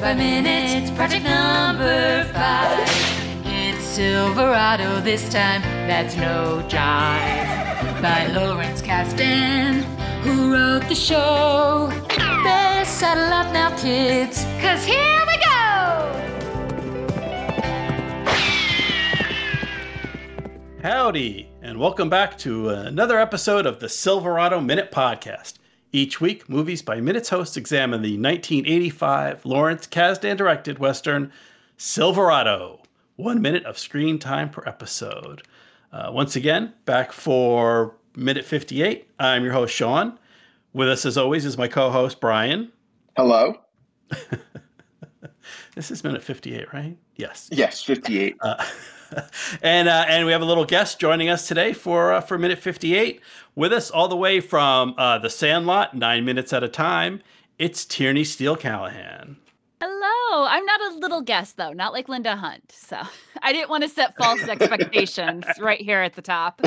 By Minutes, project number five. It's Silverado this time, that's no jive. By Lawrence Kasdan, who wrote the show. Best saddle up now, kids, cause here we go! Howdy, and welcome back to another episode of the Silverado Minute Podcast. Each week, Movies by Minutes hosts examine the 1985 Lawrence Kasdan directed Western Silverado. One minute of screen time per episode. Uh, once again, back for minute 58. I'm your host, Sean. With us, as always, is my co host, Brian. Hello? This is minute 58, right? Yes. Yes, 58. Uh, and uh, and we have a little guest joining us today for uh, for minute 58 with us all the way from uh, the Sandlot, nine minutes at a time. It's Tierney Steele Callahan. Hello. I'm not a little guest though, not like Linda Hunt. So I didn't want to set false expectations right here at the top.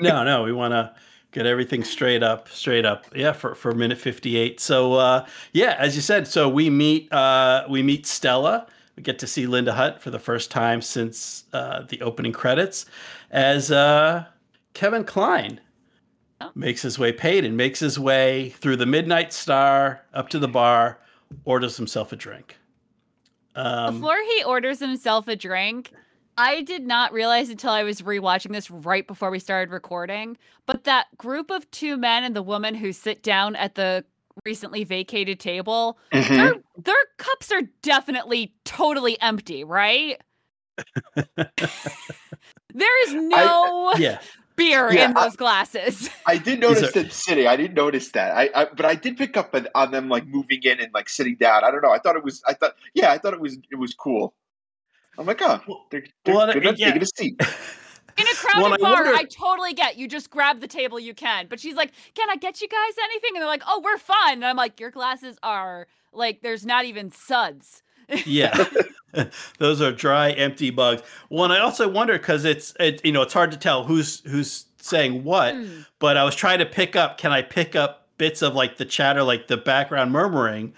No, no, we want to get everything straight up, straight up. Yeah, for, for minute 58. So uh, yeah, as you said, so we meet uh, we meet Stella. We get to see Linda Hunt for the first time since uh, the opening credits as uh, Kevin Kline Oh. makes his way Paden makes his way through the Midnight Star up to the bar, orders himself a drink. Um, Before he orders himself a drink, I did not realize until I was rewatching this right before we started recording, but that group of two men and the woman who sit down at the recently vacated table, Mhm. their their cups are definitely totally empty, right? there is no yeah, beer Yeah, in I- those glasses. I did notice These are- them sitting. I didn't notice that. I, I but I did pick up on, on them like moving in and like sitting down. I don't know. I thought it was. I thought yeah. I thought it was. It was cool. I'm like, oh, they're, they're, well, they're yeah. taking a seat. In a crowded Well, I bar, wonder- I totally get you just grab the table you can. But she's like, Can I get you guys anything? And they're like, Oh, we're fine. And I'm like, Your glasses are like, there's not even suds. yeah. Those are dry, empty bugs. Well, and I also wonder because it's it, you know it's hard to tell who's who's saying what. Hmm. But I was trying to pick up. Can I pick up bits of like the chatter, like the background murmuring?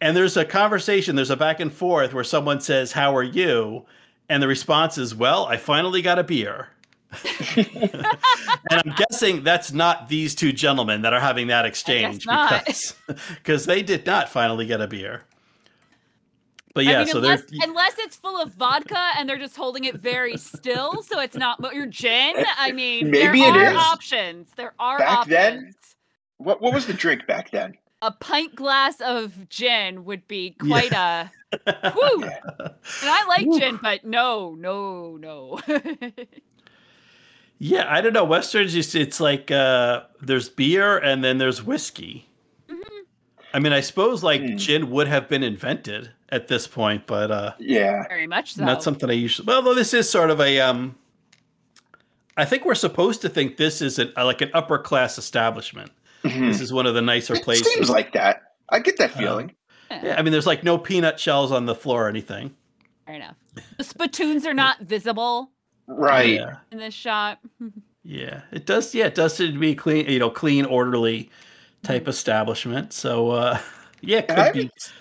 And there's a conversation. There's a back and forth where someone says, "How are you?" And the response is, "Well, I finally got a beer." and I'm guessing that's not these two gentlemen that are having that exchange because because they did not finally get a beer. But yeah, I mean, so unless, they're unless it's full of vodka and they're just holding it very still, so it's not your gin. I mean, Maybe there it are is. options. There are Back options. then? What what was the drink back then? A pint glass of gin would be quite a whew. And I like gin, but no, no, no. Yeah, I don't know. Westerns, just it's like uh, there's beer and then there's whiskey. Mhm. I mean, I suppose like Hmm. gin would have been invented at this point, but uh, Yeah. Very much so. not something I usually. Well, though this is sort of a. Um, I think we're supposed to think this is an, like an upper class establishment. Mhm. This is one of the nicer It places. seems like that. I get that Uh, feeling. yeah, I mean, there's like no peanut shells on the floor or anything. Fair enough. The spittoons are not visible right. Yeah. in this shot. Yeah, it does. Yeah, it does seem to be clean, you know, clean, orderly type establishment. So, uh, yeah, it And I could be haven't,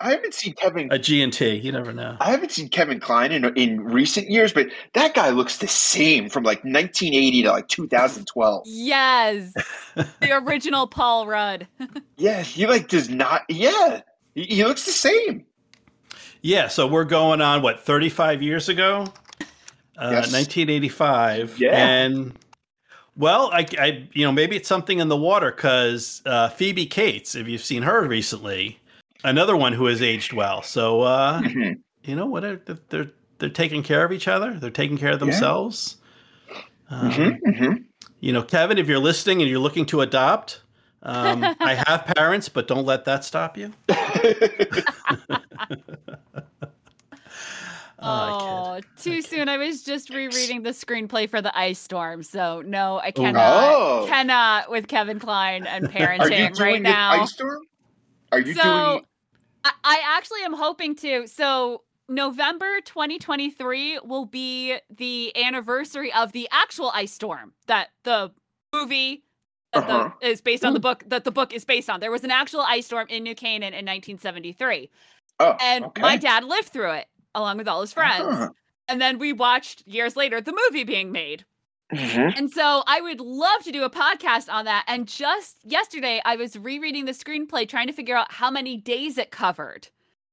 I haven't seen Kevin. a G and T. You never know. I haven't seen Kevin Kline in in recent years, but that guy looks the same from like 1980 to like 2012. Yes, the original Paul Rudd. Yeah, he like does not. Yeah, he, he looks the same. Yeah, so we're going on what 35 years ago, uh, Yes. 1985, Yeah. and well, I, I, you know, maybe it's something in the water because uh, Phoebe Cates, if you've seen her recently, another one who has aged well. So, uh, Mhm. you know what? They're, they're they're taking care of each other. They're taking care of Yeah. themselves. Um, Mhm, mhm. You know, Kevin, if you're listening and you're looking to adopt, um, I have parents, but don't let that stop you. Oh, I kid. Oh, too soon. I was just rereading the screenplay for the Ice Storm, so no, I cannot, Oh. cannot with Kevin Kline and Are you parenting doing right the now. Ice Storm? Are you So, doing? I, I actually am hoping to. So November 2023 will be the anniversary of the actual ice storm that the movie Uh-huh. is based on the book that the book is based on. There was an actual ice storm in New Canaan in 1973. Oh, and okay. my dad lived through it along with all his friends. Uh-huh. And then we watched years later the movie being made. Mhm. And so I would love to do a podcast on that. And just yesterday, I was rereading the screenplay, trying to figure out how many days it covered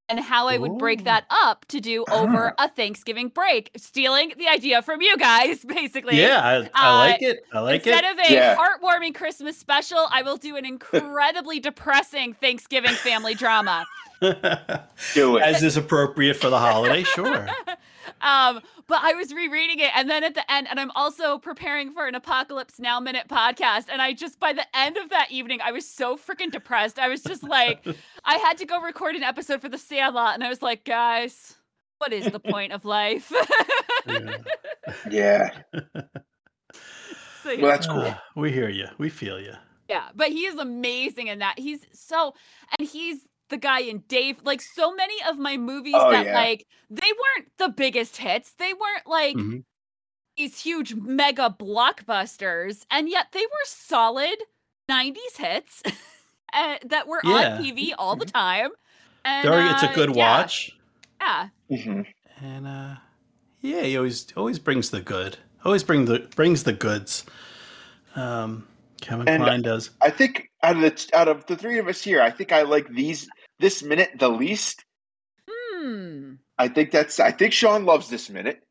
and how I would break that up to do over a Thanksgiving break, stealing the idea from you guys, basically. Yeah, I, I Uh, like it. I like Instead it. Instead of a Yeah. heartwarming Christmas special, I will do an incredibly depressing Thanksgiving family drama. Do it. As is appropriate for the holiday, sure. Um, but I was rereading it, and then at the end, and I'm also preparing for an Apocalypse Now Minute podcast. And I just, by the end of that evening, I was so freaking depressed. I was just like, I had to go record an episode for The Sandlot, and I was like, guys, what is the point of life? Yeah. yeah. So, yeah. Well, that's cool. Ah, we hear you. We feel you. Yeah, but he is amazing in that. He's so, and he's the guy in Dave. Like so many of my movies Oh, that yeah. like they weren't the biggest hits. They weren't like Mhm. these huge mega blockbusters, and yet they were solid '90s hits uh, that were Yeah. on TV all the time. And Very, it's a uh, good yeah, watch. Yeah, hmm And uh yeah, he always always brings the good. Always bring the brings the goods. Um Kevin And- Kline does. I think out of the out of the three of us here, I think I like these this minute the least. hmm. I think that's. I think Sean loves this minute.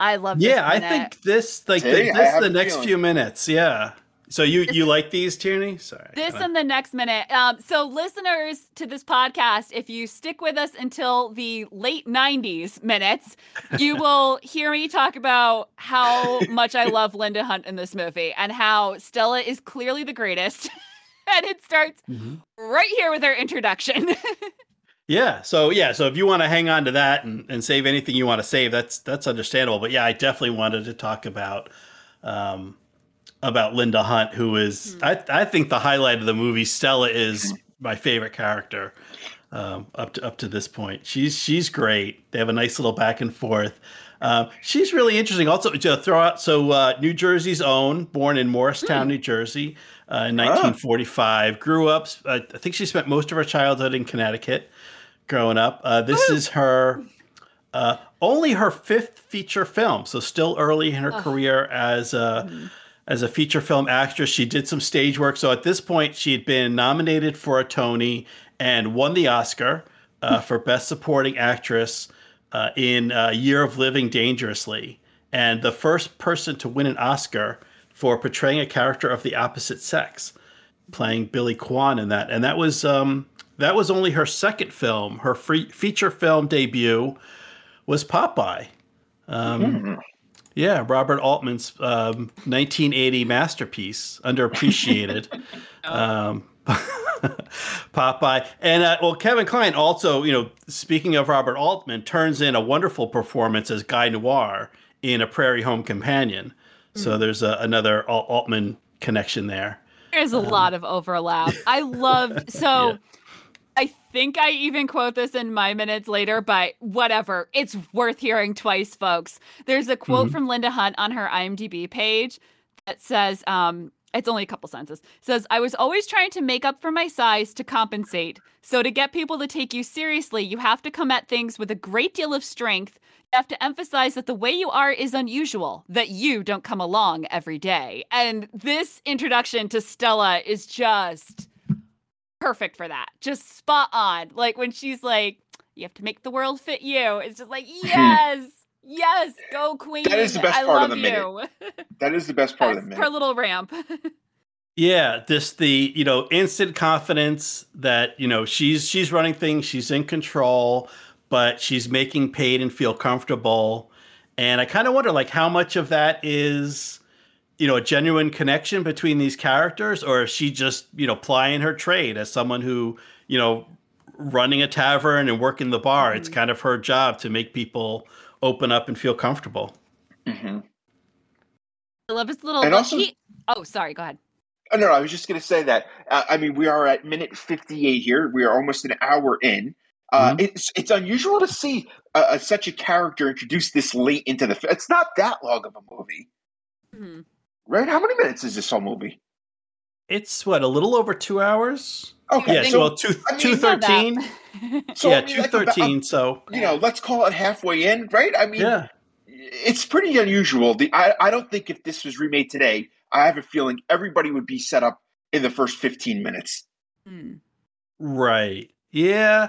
I love. this Yeah, I think this like See, the, this the next feeling. few minutes. Yeah. So you you like these, Tierney? Sorry. This and the next minute. Um, so, listeners to this podcast, if you stick with us until the late 90s minutes, you will hear me talk about how much I love Linda Hunt in this movie and how Stella is clearly the greatest. and it starts Mhm. right here with our introduction. Yeah. So yeah. So if you want to hang on to that and, and save anything you want to save, that's that's understandable. But yeah, I definitely wanted to talk about um, about Linda Hunt, who is Hmm. I I think the highlight of the movie. Stella is my favorite character um, up to up to this point. She's she's great. They have a nice little back and forth. Um, she's really interesting. Also, to throw out so uh, New Jersey's own, born in Morristown, New Jersey, uh, in 1945. Grew up. Uh, I think she spent most of her childhood in Connecticut. Growing up, uh, this is her uh, only her fifth feature film. So still early in her Ugh. career as a Mhm. as a feature film actress. She did some stage work. So at this point, she had been nominated for a Tony and won the Oscar uh, for Best Supporting Actress uh, in uh, Year of Living Dangerously, and the first person to win an Oscar for portraying a character of the opposite sex, playing Billy Kwan in that. And that was um, that was only her second film. Her free feature film debut was Popeye. Um, Hmm. yeah, Robert Altman's um, 1980 masterpiece, underappreciated. um, Popeye. And, uh, well, Kevin Kline also, you know, speaking of Robert Altman, turns in a wonderful performance as Guy Noir in A Prairie Home Companion. So there's a, another Al- Altman connection there. There's a lot of overlap. I loved so Yeah. I think I even quote this in my minutes later, but whatever. It's worth hearing twice, folks. There's a quote Mhm. from Linda Hunt on her IMDb page that says, um, it's only a couple sentences. It says, I was always trying to make up for my size to compensate. So to get people to take you seriously, you have to come at things with a great deal of strength. You have to emphasize that the way you are is unusual, that you don't come along every day. And this introduction to Stella is just perfect for that. Just spot on. Like when she's like, you have to make the world fit you. It's just like, yes, yes, go queen. That is the best I part of the minute. you. That is the best part Yes, of the her little ramp. Yeah, this the you know instant confidence that you know she's she's running things, she's in control, but she's making Paden feel comfortable. And I kind of wonder like how much of that is you know a genuine connection between these characters, or is she just you know plying her trade as someone who you know running a tavern and working the bar? It's mm. kind of her job to make people open up and feel comfortable. hmm I love his little. And also- He- oh, sorry. Go ahead. Oh, no, no, I was just going to say that. Uh, I mean, we are at minute 58 here. We are almost an hour in. Uh, Mhm. It's it's unusual to see uh, such a character introduced this late into the. fi- It's not that long of a movie, Mhm. right? How many minutes is this whole movie? It's what a little over two hours. Okay, Yeah, so well, two I mean, two thirteen. so yeah, I mean, two like, thirteen. So You know, let's call it halfway in, right? I mean, yeah, it's pretty unusual. The I, I don't think if this was remade today, I have a feeling everybody would be set up in the first 15 minutes. Hmm. right. Yeah,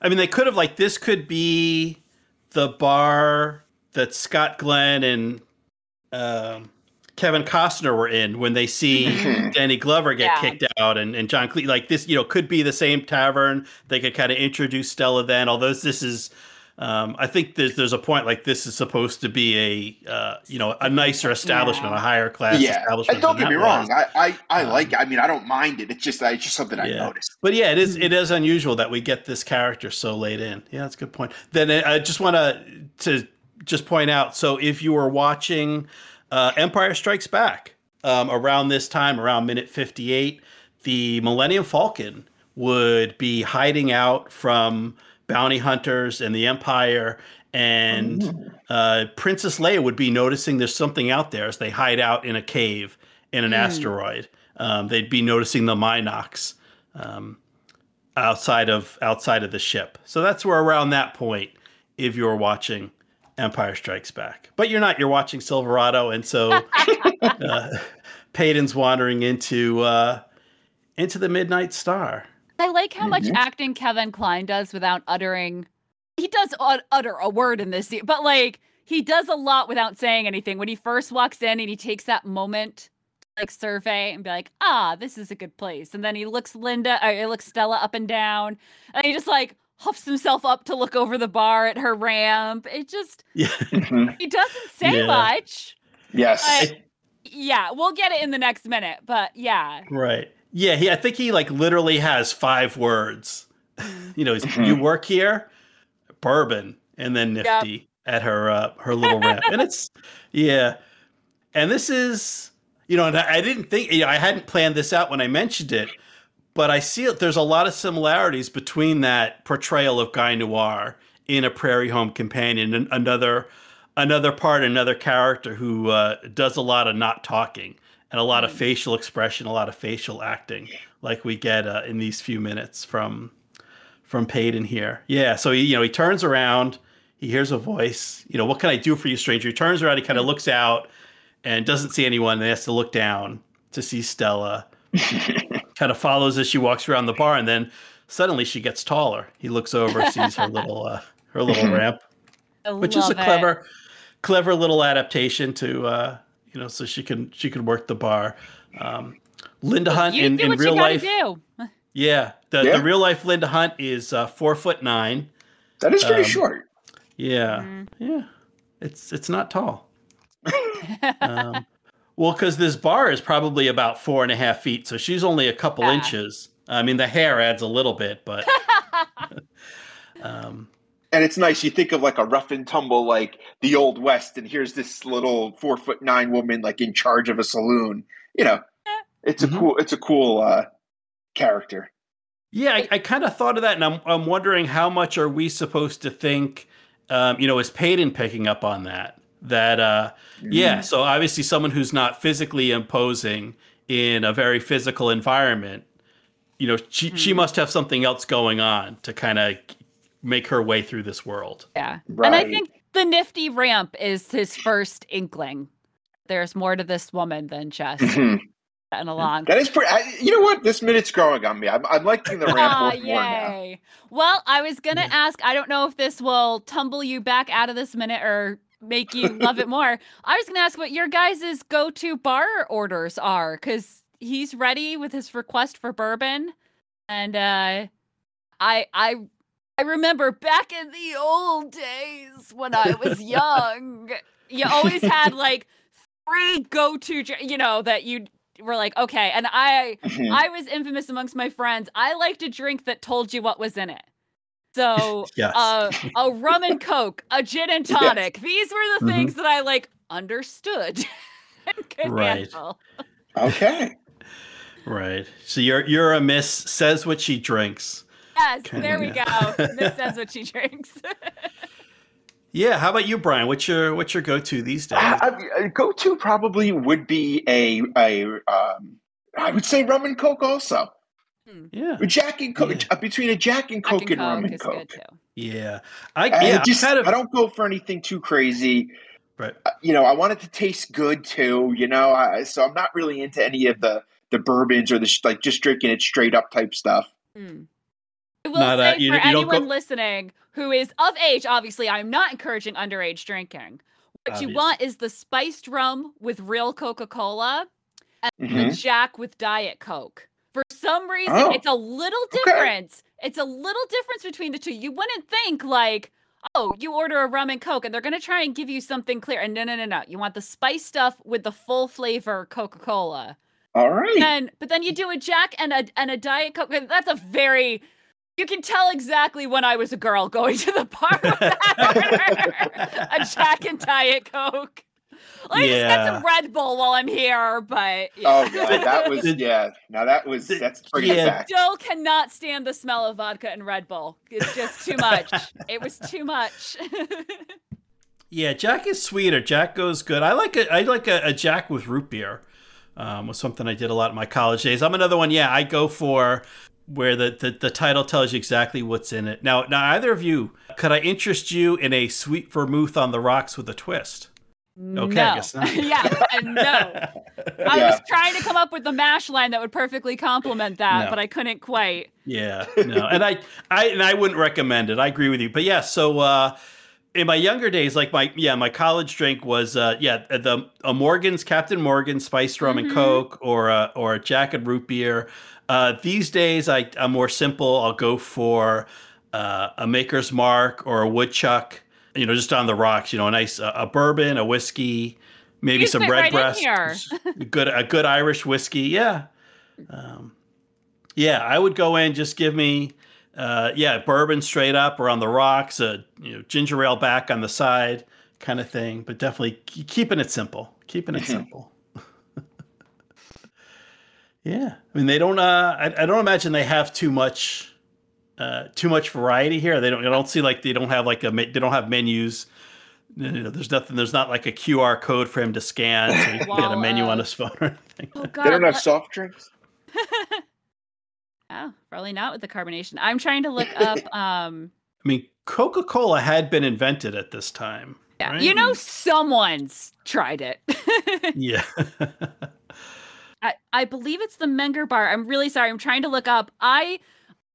I mean they could have like this could be the bar that Scott Glenn and um, Kevin Costner were in when they see. Danny Glover get Yeah. kicked out and, and John Cleese. Like this, you know, could be the same tavern. They could kind of introduce Stella then. Although this is, um, I think there's there's a point like this is supposed to be a uh, you know a nicer establishment, Yeah. a higher class yeah, establishment. and don't get me wrong. was. I I, I Um, like. I mean, I don't mind it. It's just it's just something I Yeah. noticed. But yeah, it is it is unusual that we get this character so late in. Yeah, that's a good point. Then I I just want to to just point out. So if you were watching uh, Empire Strikes Back um, around this time, around minute fifty eight, the Millennium Falcon would be hiding out from bounty hunters and the Empire. And uh, Princess Leia would be noticing there's something out there as they hide out in a cave in an Hmm. asteroid. Um, they'd be noticing the mynocks um, outside of outside of the ship. So that's where around that point, if you're watching Empire Strikes Back, but you're not. You're watching Silverado, and so uh, Paden's wandering into uh, into the Midnight Star. I like how much Mhm. acting Kevin Kline does without uttering. He does utter a word in this scene, but like he does a lot without saying anything. When he first walks in and he takes that moment, to, like survey and be like, "Ah, this is a good place," and then he looks Linda, uh, he looks Stella up and down, and he just like huffs himself up to look over the bar at her ramp. It just Yeah, Mhm. he doesn't say Yeah. much. Yes. I- Yeah, we'll get it in the next minute, but yeah. right. Yeah, he. I think he like literally has five words. You know, he's, Mhm. you work here, bourbon, and then Nifty at her uh, her little ramp, and it's yeah. And this is you know, and I, I didn't think you know, I hadn't planned this out when I mentioned it, but I see it. There's a lot of similarities between that portrayal of Guy Noir in a Prairie Home Companion and another another part, another character who uh, does a lot of not talking and a lot of Mm. facial expression, a lot of facial acting, like we get uh, in these few minutes from from Paden here. Yeah, so he, you know he turns around, he hears a voice. You know, what can I do for you, stranger? He turns around, he kind of looks out and doesn't see anyone. And he has to look down to see Stella. kind of follows as she walks around the bar, and then suddenly she gets taller. He looks over, sees her little uh, her little ramp, I which is a love it. clever clever little adaptation to uh, you know, so she can she can work the bar. Um, Linda Hunt You in, do in what real you life, do. yeah, the, Yeah. the real life Linda Hunt is uh, four foot nine. that is pretty um, short. Yeah, Mm. yeah, it's it's not tall. Um, well, because this bar is probably about four and a half feet, so she's only a couple Yeah. inches. I mean, the hair adds a little bit, but um, And it's nice. You think of like a rough and tumble, like the old west, and here's this little four foot nine woman, like in charge of a saloon. You know, it's a cool, it's a cool uh, character. yeah, I, I kind of thought of that, and I'm I'm wondering how much are we supposed to think? Um, you know, is Paden picking up on that? That uh, yeah, Mm. so obviously someone who's not physically imposing in a very physical environment, you know, she she Hmm. must have something else going on to kind of make her way through this world. Yeah. Right. And I think the nifty ramp is his first inkling. There's more to this woman than just Mhm. chatting along. That is pretty. I, you know what? This minute's growing on me. I'm, I'm liking the ramp Ah, more, more now. Well, I was going to ask, I don't know if this will tumble you back out of this minute or make you love it more. I was going to ask what your guys' go to bar orders are because he's ready with his request for bourbon. And uh, I, I, I remember back in the old days when I was young, you always had like three go to, you know, that you were like, okay. And I, Mhm. I was infamous amongst my friends. I liked a drink that told you what was in it. So, Yes. uh, a rum and coke, a gin and tonic. These were the Mhm. things that I like understood and Right. handle. okay. Right. So you're you're a miss says what she drinks. Yes, Kinda, there we yeah. go. miss says what she drinks. Yeah. How about you, Brian? What's your what's your go to these days? I, I, go to probably would be a a um, I would say rum and coke also. Yeah. Jack and Coke Yeah. uh, between a Jack and Jack Coke and, rum and Coke. Yeah. I And yeah, just, I'm kind of I don't go for anything too crazy. Right. Uh, You know, I want it to taste good too. You know, I, so I'm not really into any of the the bourbons or the like just drinking it straight up type stuff. Hmm. I will Not, uh, say you- for you don't go- anyone listening who is of age, obviously, I'm not encouraging underage drinking. What you want is the spiced rum with real Coca Cola and the Mhm. Jack with Diet Coke. For some reason, Oh. it's a little Okay. difference. It's a little difference between the two. You wouldn't think like, oh, you order a rum and Coke and they're gonna try and give you something clear. And no, no, no, no. You want the spice stuff with the full flavor Coca Cola. All right. And but then you do a Jack and a and a Diet Coke. That's a very you can tell exactly when I was a girl going to the bar with that. order. a Jack and Diet Coke. Let me just get some Red Bull while I'm here, but yeah. Oh god, that was yeah. Now that was that's bringing yeah. it back. Still cannot stand the smell of vodka and Red Bull. It's just too much. it was too much. Yeah, Jack is sweeter. Jack goes good. I like a I like a, a Jack with root beer. Um, was something I did a lot in my college days. I'm another one. Yeah, I go for where the, the, the title tells you exactly what's in it. Now, now either of you, could I interest you in a sweet vermouth on the rocks with a twist? Okay, I no. guess not. yeah, and no. I Yeah. was trying to come up with the mash line that would perfectly complement that, No. but I couldn't quite. Yeah, no, and I, I, and I wouldn't recommend it. I agree with you. But yeah, so uh, in my younger days, like my yeah, my college drink was uh, yeah the a Morgan's Captain Morgan spiced rum and Mhm. Coke or a, or a Jack and root beer. Uh, these days, I I'm more simple. I'll go for uh, a Maker's Mark or a Woodchuck. You know, just on the rocks. You know, a nice uh, a bourbon, a whiskey, maybe You some red right breast. good a good Irish whiskey. Yeah. Um, yeah, I would go in. Just give me, uh, yeah, bourbon straight up or on the rocks, a you know ginger ale back on the side, kind of thing. But definitely keeping it simple. Keeping it simple. yeah, I mean they don't. Uh, I, I don't imagine they have too much. Uh, too much variety here. They don't. I don't see like they don't have like a. They don't have menus. You know, there's nothing. There's not like a QR code for him to scan, so you can get a Wall menu on his phone or anything. Oh god. They don't have let- soft drinks. Oh, probably not with the carbonation. I'm trying to look up um I mean, Coca Cola had been invented at this time. yeah. right? You know someone's tried it. Yeah. I, I believe it's the Menger bar. I'm really sorry. I'm trying to look up. I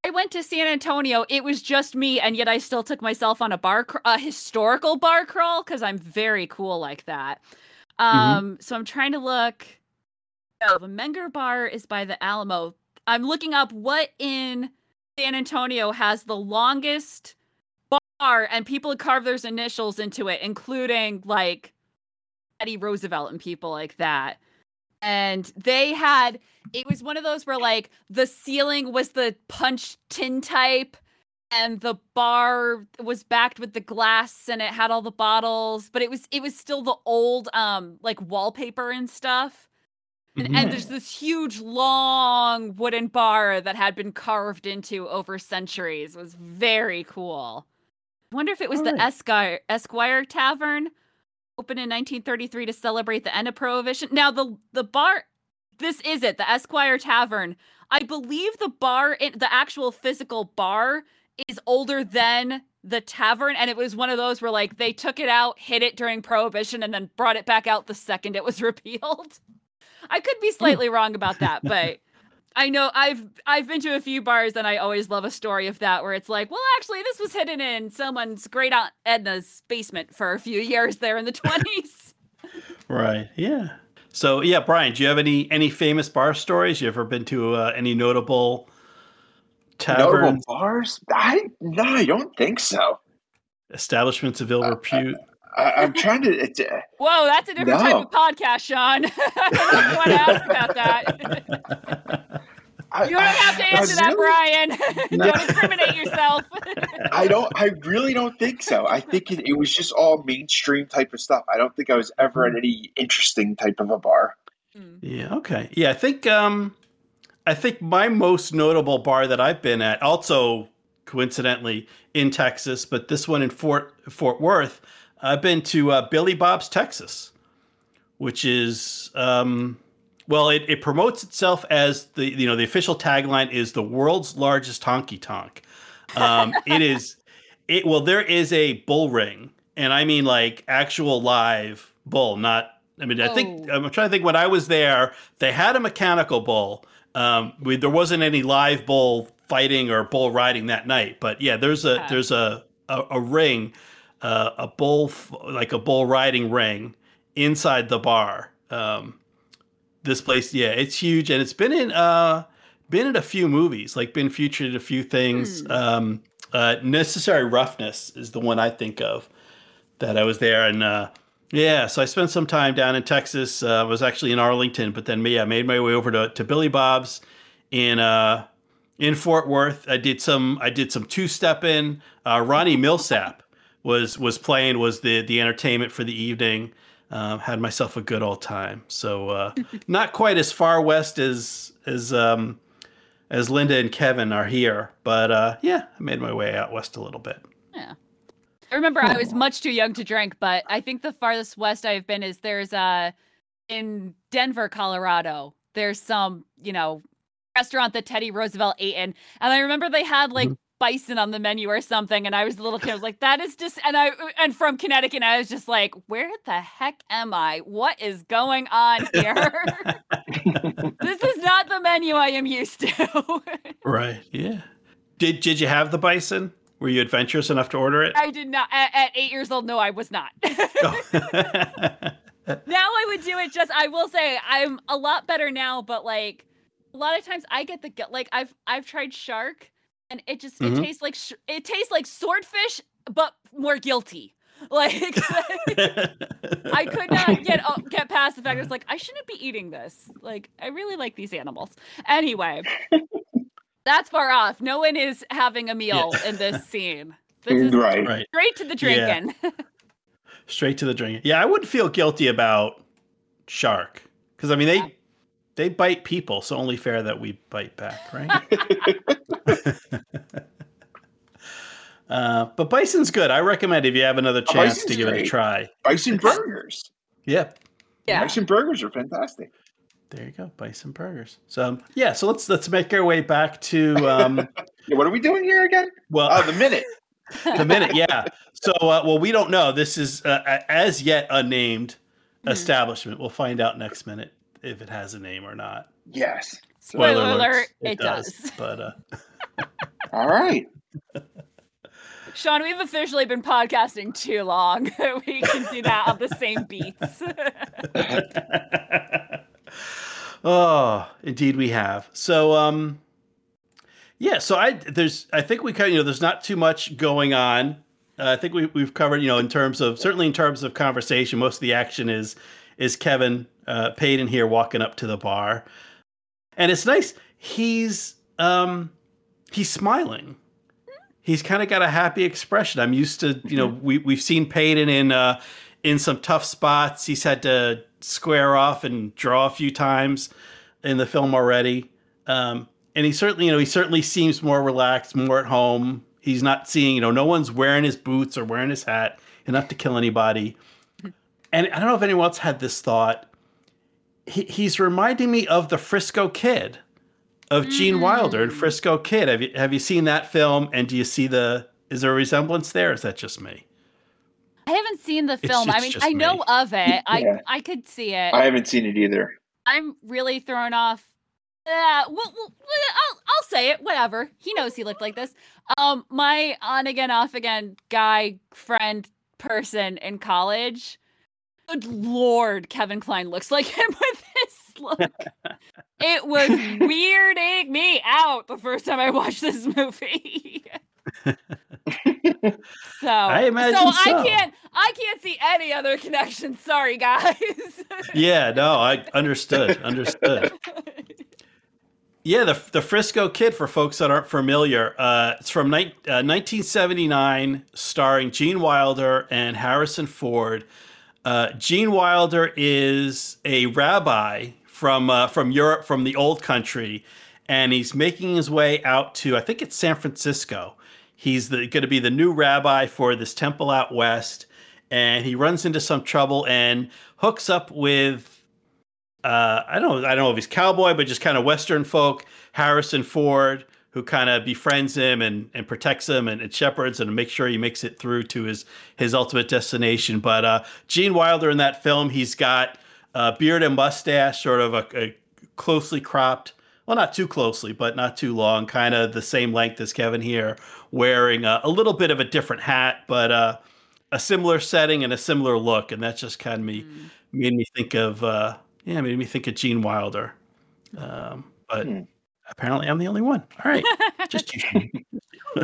I went to San Antonio. It was just me, and yet I still took myself on a bar, cr- a historical bar crawl, because I'm very cool like that. Um, so I'm trying to look. No, the Menger bar is by the Alamo. I'm looking up what in San Antonio has the longest bar, and people carve their initials into it, including like Teddy Roosevelt and people like that and they had it was one of those where like the ceiling was the punch tin type and the bar was backed with the glass and it had all the bottles but it was it was still the old um like wallpaper and stuff. And, and there's this huge long wooden bar that had been carved into over centuries. It was very cool. I wonder if it was the Alright. esquire esquire tavern opened in 1933 to celebrate the end of prohibition. Now the the bar this is it, the Esquire Tavern. I believe the bar in the actual physical bar is older than the tavern and it was one of those where like they took it out, hid it during prohibition and then brought it back out the second it was repealed. I could be slightly wrong about that, but I know I've I've been to a few bars and I always love a story of that where it's like, well, actually, this was hidden in someone's great aunt Edna's basement for a few years there in the twenties. right. Yeah. So yeah, Brian, do you have any any famous bar stories? You ever been to uh, any notable Notable bars? I no, I don't think so. establishments of ill repute? I, I'm trying to. It's, uh, Whoa, that's a different type of podcast, Sean. I don't know if you want to ask about that. I, You don't have to I answer that, really- Brian. No. don't incriminate yourself. I don't. I really don't think so. I think it, it was just all mainstream type of stuff. I don't think I was ever Hmm. at any interesting type of a bar. Yeah. Okay. Yeah. I think um, I think my most notable bar that I've been at, also coincidentally in Texas, but this one in Fort Fort Worth, I've been to uh, Billy Bob's Texas, which is um, well, it, it promotes itself as the you know the official tagline is the world's largest honky tonk. Um, it is it well there is a bull ring, and I mean like actual live bull, not. I mean, I think Oh. I'm trying to think when I was there, they had a mechanical bull. Um, we, there wasn't any live bull fighting or bull riding that night, but yeah, there's a there's a a, a ring, uh, a bull f- like a bull riding ring inside the bar. Um, this place, yeah, it's huge, and it's been in uh been in a few movies, like been featured in a few things. Hmm. Um, uh, Necessary Roughness is the one I think of that I was there, and uh, yeah, so I spent some time down in Texas. Uh, I was actually in Arlington, but then yeah, made my way over to, to Billy Bob's in uh in Fort Worth. I did some I did some two step in. Uh, Ronnie Milsap was was playing was the the entertainment for the evening. Um, had myself a good old time. So uh, not quite as far west as as um, as Linda and Kevin are here, but uh, yeah, I made my way out west a little bit. Yeah. I remember I was much too young to drink, but I think the farthest west I've been is there's uh in Denver, Colorado. There's some, you know, restaurant that Teddy Roosevelt ate in. And I remember they had like bison on the menu or something. And I was a little kid. I was like, that is just and I and from Connecticut, I was just like, where the heck am I? What is going on here? this is not the menu I am used to. Right. Yeah. Did Did you have the bison? Were you adventurous enough to order it? I did not at, at eight years old, no, I was not. Oh. now I would do it just I will say I'm a lot better now, but like a lot of times I get the like I've I've tried shark and it just Mhm. it tastes like sh- it tastes like swordfish but more guilty. Like I could not get uh, get past the fact I was like I shouldn't be eating this. Like I really like these animals. Anyway, that's far off. No one is having a meal in this scene. This is right. right. straight to the Yeah. drinking. Straight to the drink. Yeah, I wouldn't feel guilty about shark because I mean they they bite people, so only fair that we bite back, right? uh, but bison's good. I recommend if you have another Oh, chance to bison's give it a try. Bison burgers. Yep. yeah. Bison burgers are fantastic. There you go, bison burgers. So um, yeah, so let's let's make our way back to um, what are we doing here again? well Oh, the minute. the minute, yeah. So uh, well, we don't know. This is uh, as yet unnamed Mhm. establishment. We'll find out next minute if it has a name or not. Yes. Spoiler, alerts, alert, it, does. But uh, All right. Sean, we've officially been podcasting too long. we can do that on the same beats. oh, indeed we have. So um yeah, so I there's I think we kind of you know there's not too much going on. Uh, I think we we've covered you know in terms of certainly in terms of conversation, most of the action is is Kevin uh, Paden here walking up to the bar, and it's nice. He's um he's smiling. He's kind of got a happy expression. I'm used to you know we we've seen Paden in uh in some tough spots. He's had to square off and draw a few times in the film already. Um, and he certainly, you know, he certainly seems more relaxed, more at home. He's not seeing, you know, no one's wearing his boots or wearing his hat enough to kill anybody. And I don't know if anyone else had this thought. He, he's reminding me of the Frisco Kid, of Gene Wilder and Mm. Frisco Kid. Have you have you seen that film? And do you see the? Is there a resemblance there? Or is that just me? I haven't seen the It's- film. I mean, I know me. of it. I Yeah. I could see it. I haven't seen it either. I'm really thrown off. Uh, well, well, I'll I'll say it. Whatever. He knows he looked like this. Um, my on again, off again guy friend person in college. Good lord, Kevin Kline looks like him with this look. it was weirding me out the first time I watched this movie. so I imagine so, so. I can't I can't see any other connection. Sorry, guys. Yeah, no, I understood. Understood. Yeah, the the Frisco Kid for folks that aren't familiar, uh, it's from ni- uh, 1979, starring Gene Wilder and Harrison Ford. Uh, Gene Wilder is a rabbi from uh, from Europe, from the old country, and he's making his way out to I think it's San Francisco. He's going to be the new rabbi for this temple out west, and he runs into some trouble and hooks up with uh, I don't I don't know if he's cowboy, but just kind of Western folk. Harrison Ford, who kind of befriends him and, and protects him and, and shepherds and makes sure he makes it through to his his ultimate destination. But uh, Gene Wilder in that film, he's got uh, beard and mustache, sort of a, a closely cropped. Well, not too closely, but not too long. Kind of the same length as Kevin here, wearing a, a little bit of a different hat, but uh, a similar setting and a similar look. And that just kind of me mm. made me think of uh, yeah, made me think of Gene Wilder. Um, but hmm. Apparently, I'm the only one. All right, just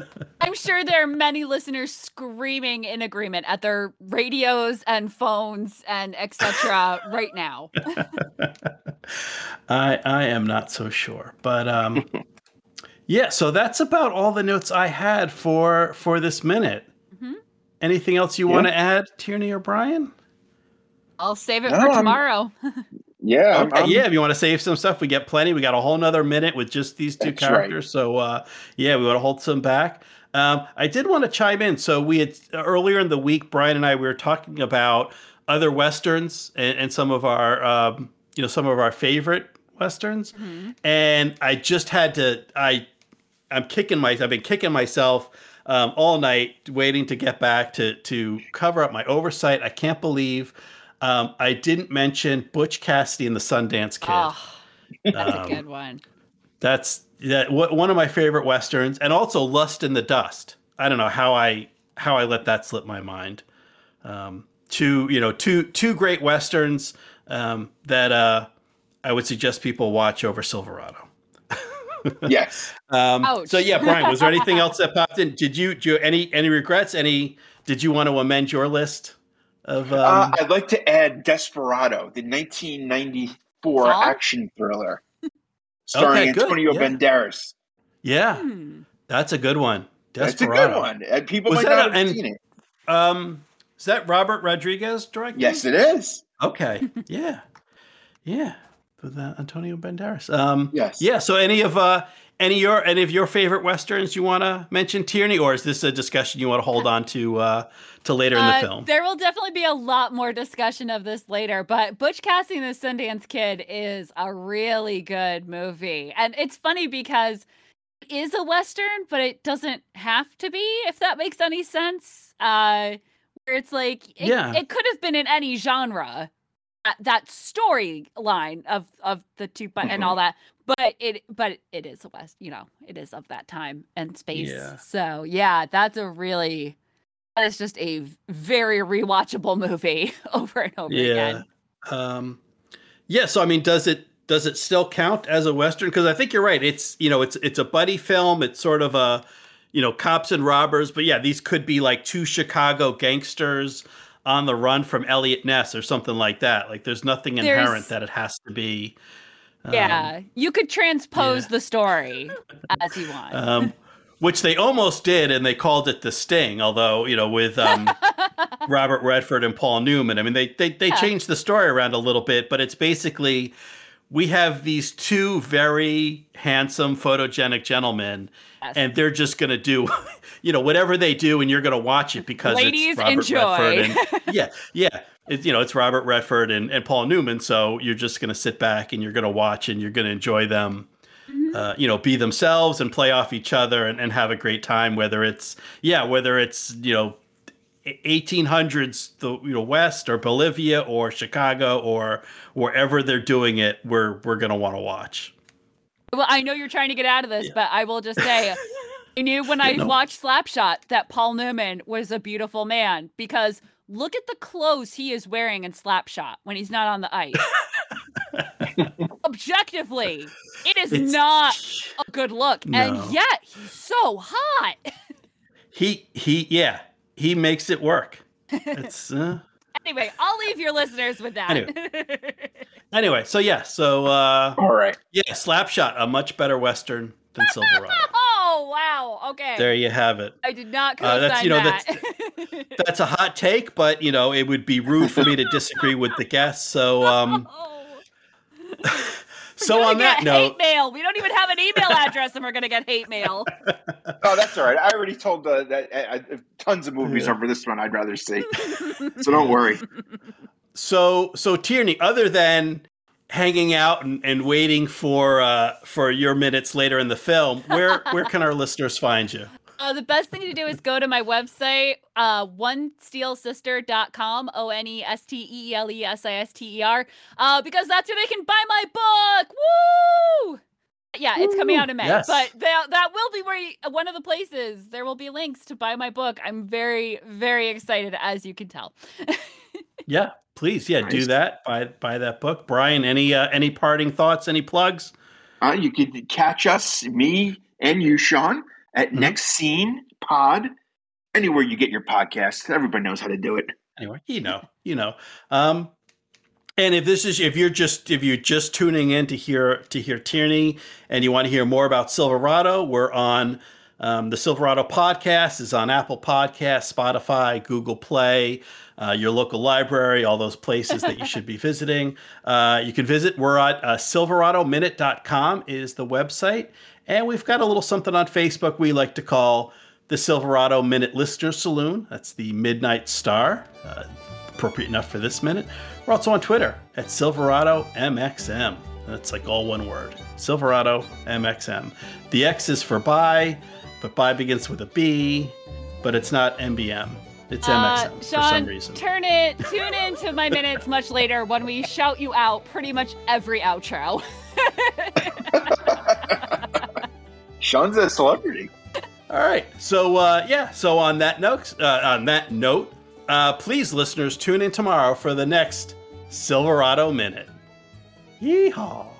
I'm sure there are many listeners screaming in agreement at their radios and phones and etc. right now. I I am not so sure, but um, yeah. So that's about all the notes I had for for this minute. Mm-hmm. Anything else you yeah. want to add, Tierney or Brian? I'll save it no, for tomorrow. Yeah. Okay, I'm, yeah. If you want to save some stuff, we get plenty. We got a whole nother minute with just these two characters. Right. So, uh, yeah, we want to hold some back. Um, I did want to chime in. So, we had earlier in the week, Brian and I, we were talking about other westerns and, and some of our, um, you know, some of our favorite westerns. Mm-hmm. And I just had to. I, I'm kicking my. I've been kicking myself. Um, all night waiting to get back to to cover up my oversight. I can't believe um, I didn't mention Butch Cassidy and the Sundance Kid. Oh, that's um, a good one. That's that one of my favorite westerns, and also Lust in the Dust. I don't know how I how I let that slip my mind. Um, two you know two two great westerns um, that uh, I would suggest people watch over Silverado. yes. Um, so yeah, Brian, was there anything else that popped in? Did you do any any regrets? Any? Did you want to amend your list? Of uh, um... uh, I'd like to add Desperado, the 1994 action thriller starring okay, Antonio yeah. Banderas. Yeah, hmm. that's a good one. Desperado. That's a good one. And people Was might not a, have and, seen it. Um, is that Robert Rodriguez directing? Yes, it is. Okay. yeah. Yeah. With uh, Antonio Banderas. Um, yes. Yeah. So any of uh, any your any of your favorite westerns you want to mention, Tierney, or is this a discussion you want to hold on to uh, to later in the uh, film? There will definitely be a lot more discussion of this later, but Butch Cassidy and the Sundance Kid is a really good movie, and it's funny because it is a western, but it doesn't have to be. If that makes any sense, uh, where it's like it, yeah. it could have been in any genre that storyline of of the two and mm-hmm. all that but it but it is a west you know it is of that time and space yeah. so yeah that's a really that is just a very rewatchable movie over and over yeah. again um yeah so i mean does it does it still count as a western because i think you're right it's you know it's it's a buddy film it's sort of a you know cops and robbers but yeah these could be like two chicago gangsters on the run from Eliot Ness or something like that. Like there's nothing inherent there's, that it has to be. Um, yeah, you could transpose yeah. the story as you want. Um, which they almost did, and they called it the Sting. Although you know, with um, Robert Redford and Paul Newman, I mean, they they they yeah. changed the story around a little bit, but it's basically we have these two very handsome, photogenic gentlemen, yes. and they're just going to do, you know, whatever they do, and you're going to watch it because ladies it's Robert enjoy. Redford and, yeah, yeah. It, you know, it's Robert Redford and, and Paul Newman, so you're just going to sit back and you're going to watch and you're going to enjoy them. Mm-hmm. Uh, you know, be themselves and play off each other and, and have a great time. Whether it's yeah, whether it's you know 1800s the you know west or bolivia or chicago or wherever they're doing it we're we're gonna want to watch well i know you're trying to get out of this yeah. but i will just say i knew when i no. watched slapshot that paul newman was a beautiful man because look at the clothes he is wearing in slapshot when he's not on the ice objectively it is it's, not a good look no. and yet he's so hot he he yeah he makes it work. It's uh... anyway. I'll leave your listeners with that. Anyway, anyway so yeah, so uh, all right, yeah, Slapshot, a much better western than Silverado. oh wow, okay. There you have it. I did not uh, that's, you know, that. That's, that's a hot take, but you know it would be rude for me to disagree with the guests. So um. so on that note, hate mail. We don't even have an email address, and we're gonna get hate mail. oh, that's all right. I already told uh, that uh, uh, tons of movies yeah. over this one. I'd rather see. so don't worry. So, so Tierney, other than hanging out and, and waiting for uh, for your minutes later in the film, where where can our listeners find you? Uh, the best thing to do is go to my website, uh, onesteelsister.com, O N E S T E E L E S I S T E R, uh, because that's where they can buy my book. Woo! Yeah, it's coming out in May, yes. but that that will be where you, one of the places there will be links to buy my book. I'm very very excited, as you can tell. Yeah, please, yeah, do that. Buy buy that book. Brian, any uh, any parting thoughts? Any plugs? Uh, you could catch us, me and you, Sean, at Mhm. Next Scene Pod, anywhere you get your podcast. Everybody knows how to do it. anyway you know you know um and if this is if you're just if you're just tuning in to hear to hear tierney and you want to hear more about silverado we're on um, the silverado podcast is on apple podcast spotify google play uh, your local library all those places that you should be visiting uh, you can visit we're at uh, silveradominute.com is the website and we've got a little something on facebook we like to call the Silverado Minute Listener Saloon. That's the Midnight Star. Uh, appropriate enough for this minute. We're also on Twitter at Silverado MXM. That's like all one word Silverado MXM. The X is for by, but by begins with a B, but it's not MBM. It's MXM Uh, for some reason. turn it, tune in to my minutes much later when we shout you out pretty much every outro. Sean's a celebrity. All right. So uh, yeah. So on that note, uh, on that note, uh, please, listeners, tune in tomorrow for the next Silverado Minute. Yeehaw!